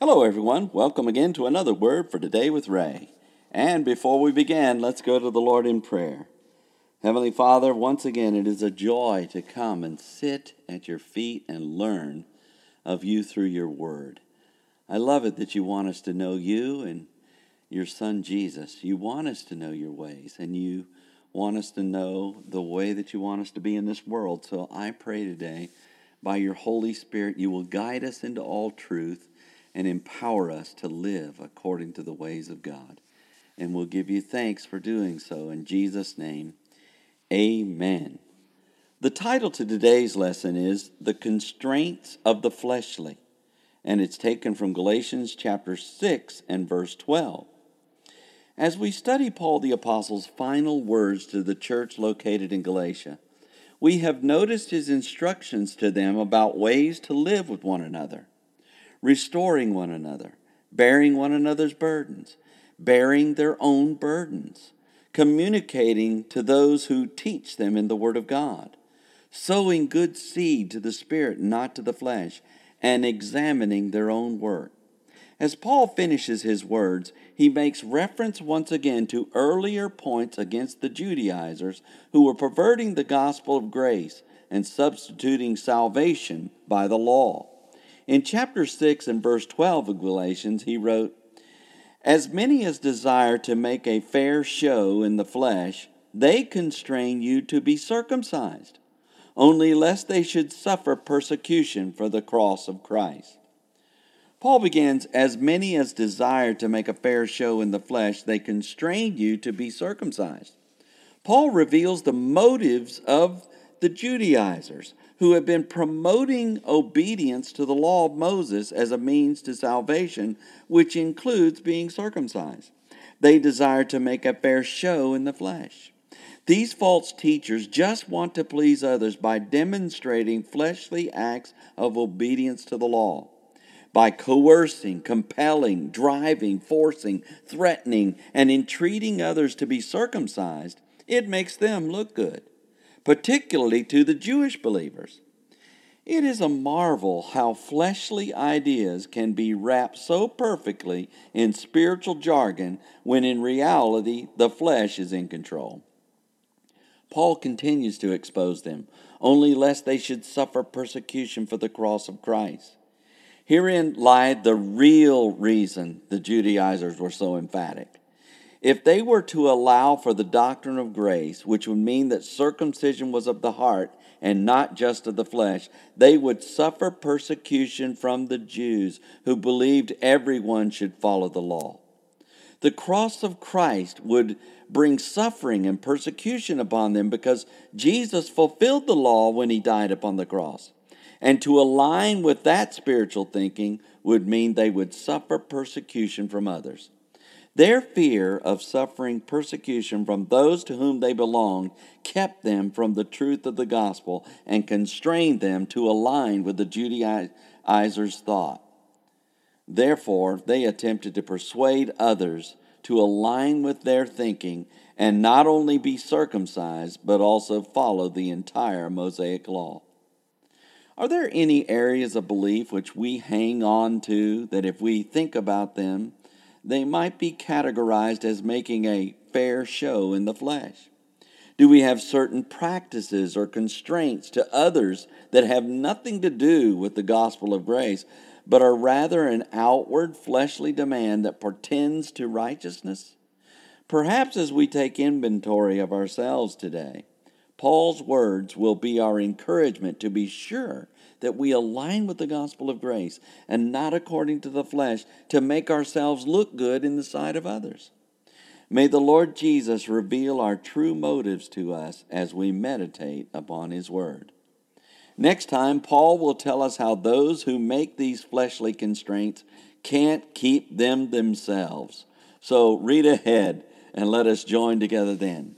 Hello, everyone. Welcome again to another Word for Today with Ray. And before we begin, let's go to the Lord in prayer. Heavenly Father, once again, it is a joy to come and sit at your feet and learn of you through your Word. I love it that you want us to know you and your Son Jesus. You want us to know your ways, and you want us to know the way that you want us to be in this world. So I pray today, by your Holy Spirit, you will guide us into all truth and empower us to live according to the ways of God. And we'll give you thanks for doing so. In Jesus' name, amen. The title to today's lesson is The Constraints of the Fleshly, and it's taken from Galatians chapter 6 and verse 12. As we study Paul the Apostle's final words to the church located in Galatia, we have noticed his instructions to them about ways to live with one another restoring one another, bearing one another's burdens, bearing their own burdens, communicating to those who teach them in the Word of God, sowing good seed to the Spirit, not to the flesh, and examining their own work. As Paul finishes his words, he makes reference once again to earlier points against the Judaizers who were perverting the gospel of grace and substituting salvation by the law. In chapter 6 and verse 12 of Galatians, he wrote, As many as desire to make a fair show in the flesh, they constrain you to be circumcised, only lest they should suffer persecution for the cross of Christ. Paul begins, As many as desire to make a fair show in the flesh, they constrain you to be circumcised. Paul reveals the motives of the Judaizers who have been promoting obedience to the law of Moses as a means to salvation, which includes being circumcised. They desire to make a fair show in the flesh. These false teachers just want to please others by demonstrating fleshly acts of obedience to the law. By coercing, compelling, driving, forcing, threatening, and entreating others to be circumcised, it makes them look good particularly to the Jewish believers. It is a marvel how fleshly ideas can be wrapped so perfectly in spiritual jargon when in reality the flesh is in control. Paul continues to expose them, only lest they should suffer persecution for the cross of Christ. Herein lied the real reason the Judaizers were so emphatic. If they were to allow for the doctrine of grace, which would mean that circumcision was of the heart and not just of the flesh, they would suffer persecution from the Jews who believed everyone should follow the law. The cross of Christ would bring suffering and persecution upon them because Jesus fulfilled the law when he died upon the cross. And to align with that spiritual thinking would mean they would suffer persecution from others. Their fear of suffering persecution from those to whom they belonged kept them from the truth of the gospel and constrained them to align with the Judaizers' thought. Therefore, they attempted to persuade others to align with their thinking and not only be circumcised, but also follow the entire Mosaic law. Are there any areas of belief which we hang on to that if we think about them, they might be categorized as making a fair show in the flesh? Do we have certain practices or constraints to others that have nothing to do with the gospel of grace, but are rather an outward fleshly demand that portends to righteousness? Perhaps as we take inventory of ourselves today, Paul's words will be our encouragement to be sure that we align with the gospel of grace and not according to the flesh to make ourselves look good in the sight of others. May the Lord Jesus reveal our true motives to us as we meditate upon his word. Next time, Paul will tell us how those who make these fleshly constraints can't keep them themselves. So read ahead and let us join together then.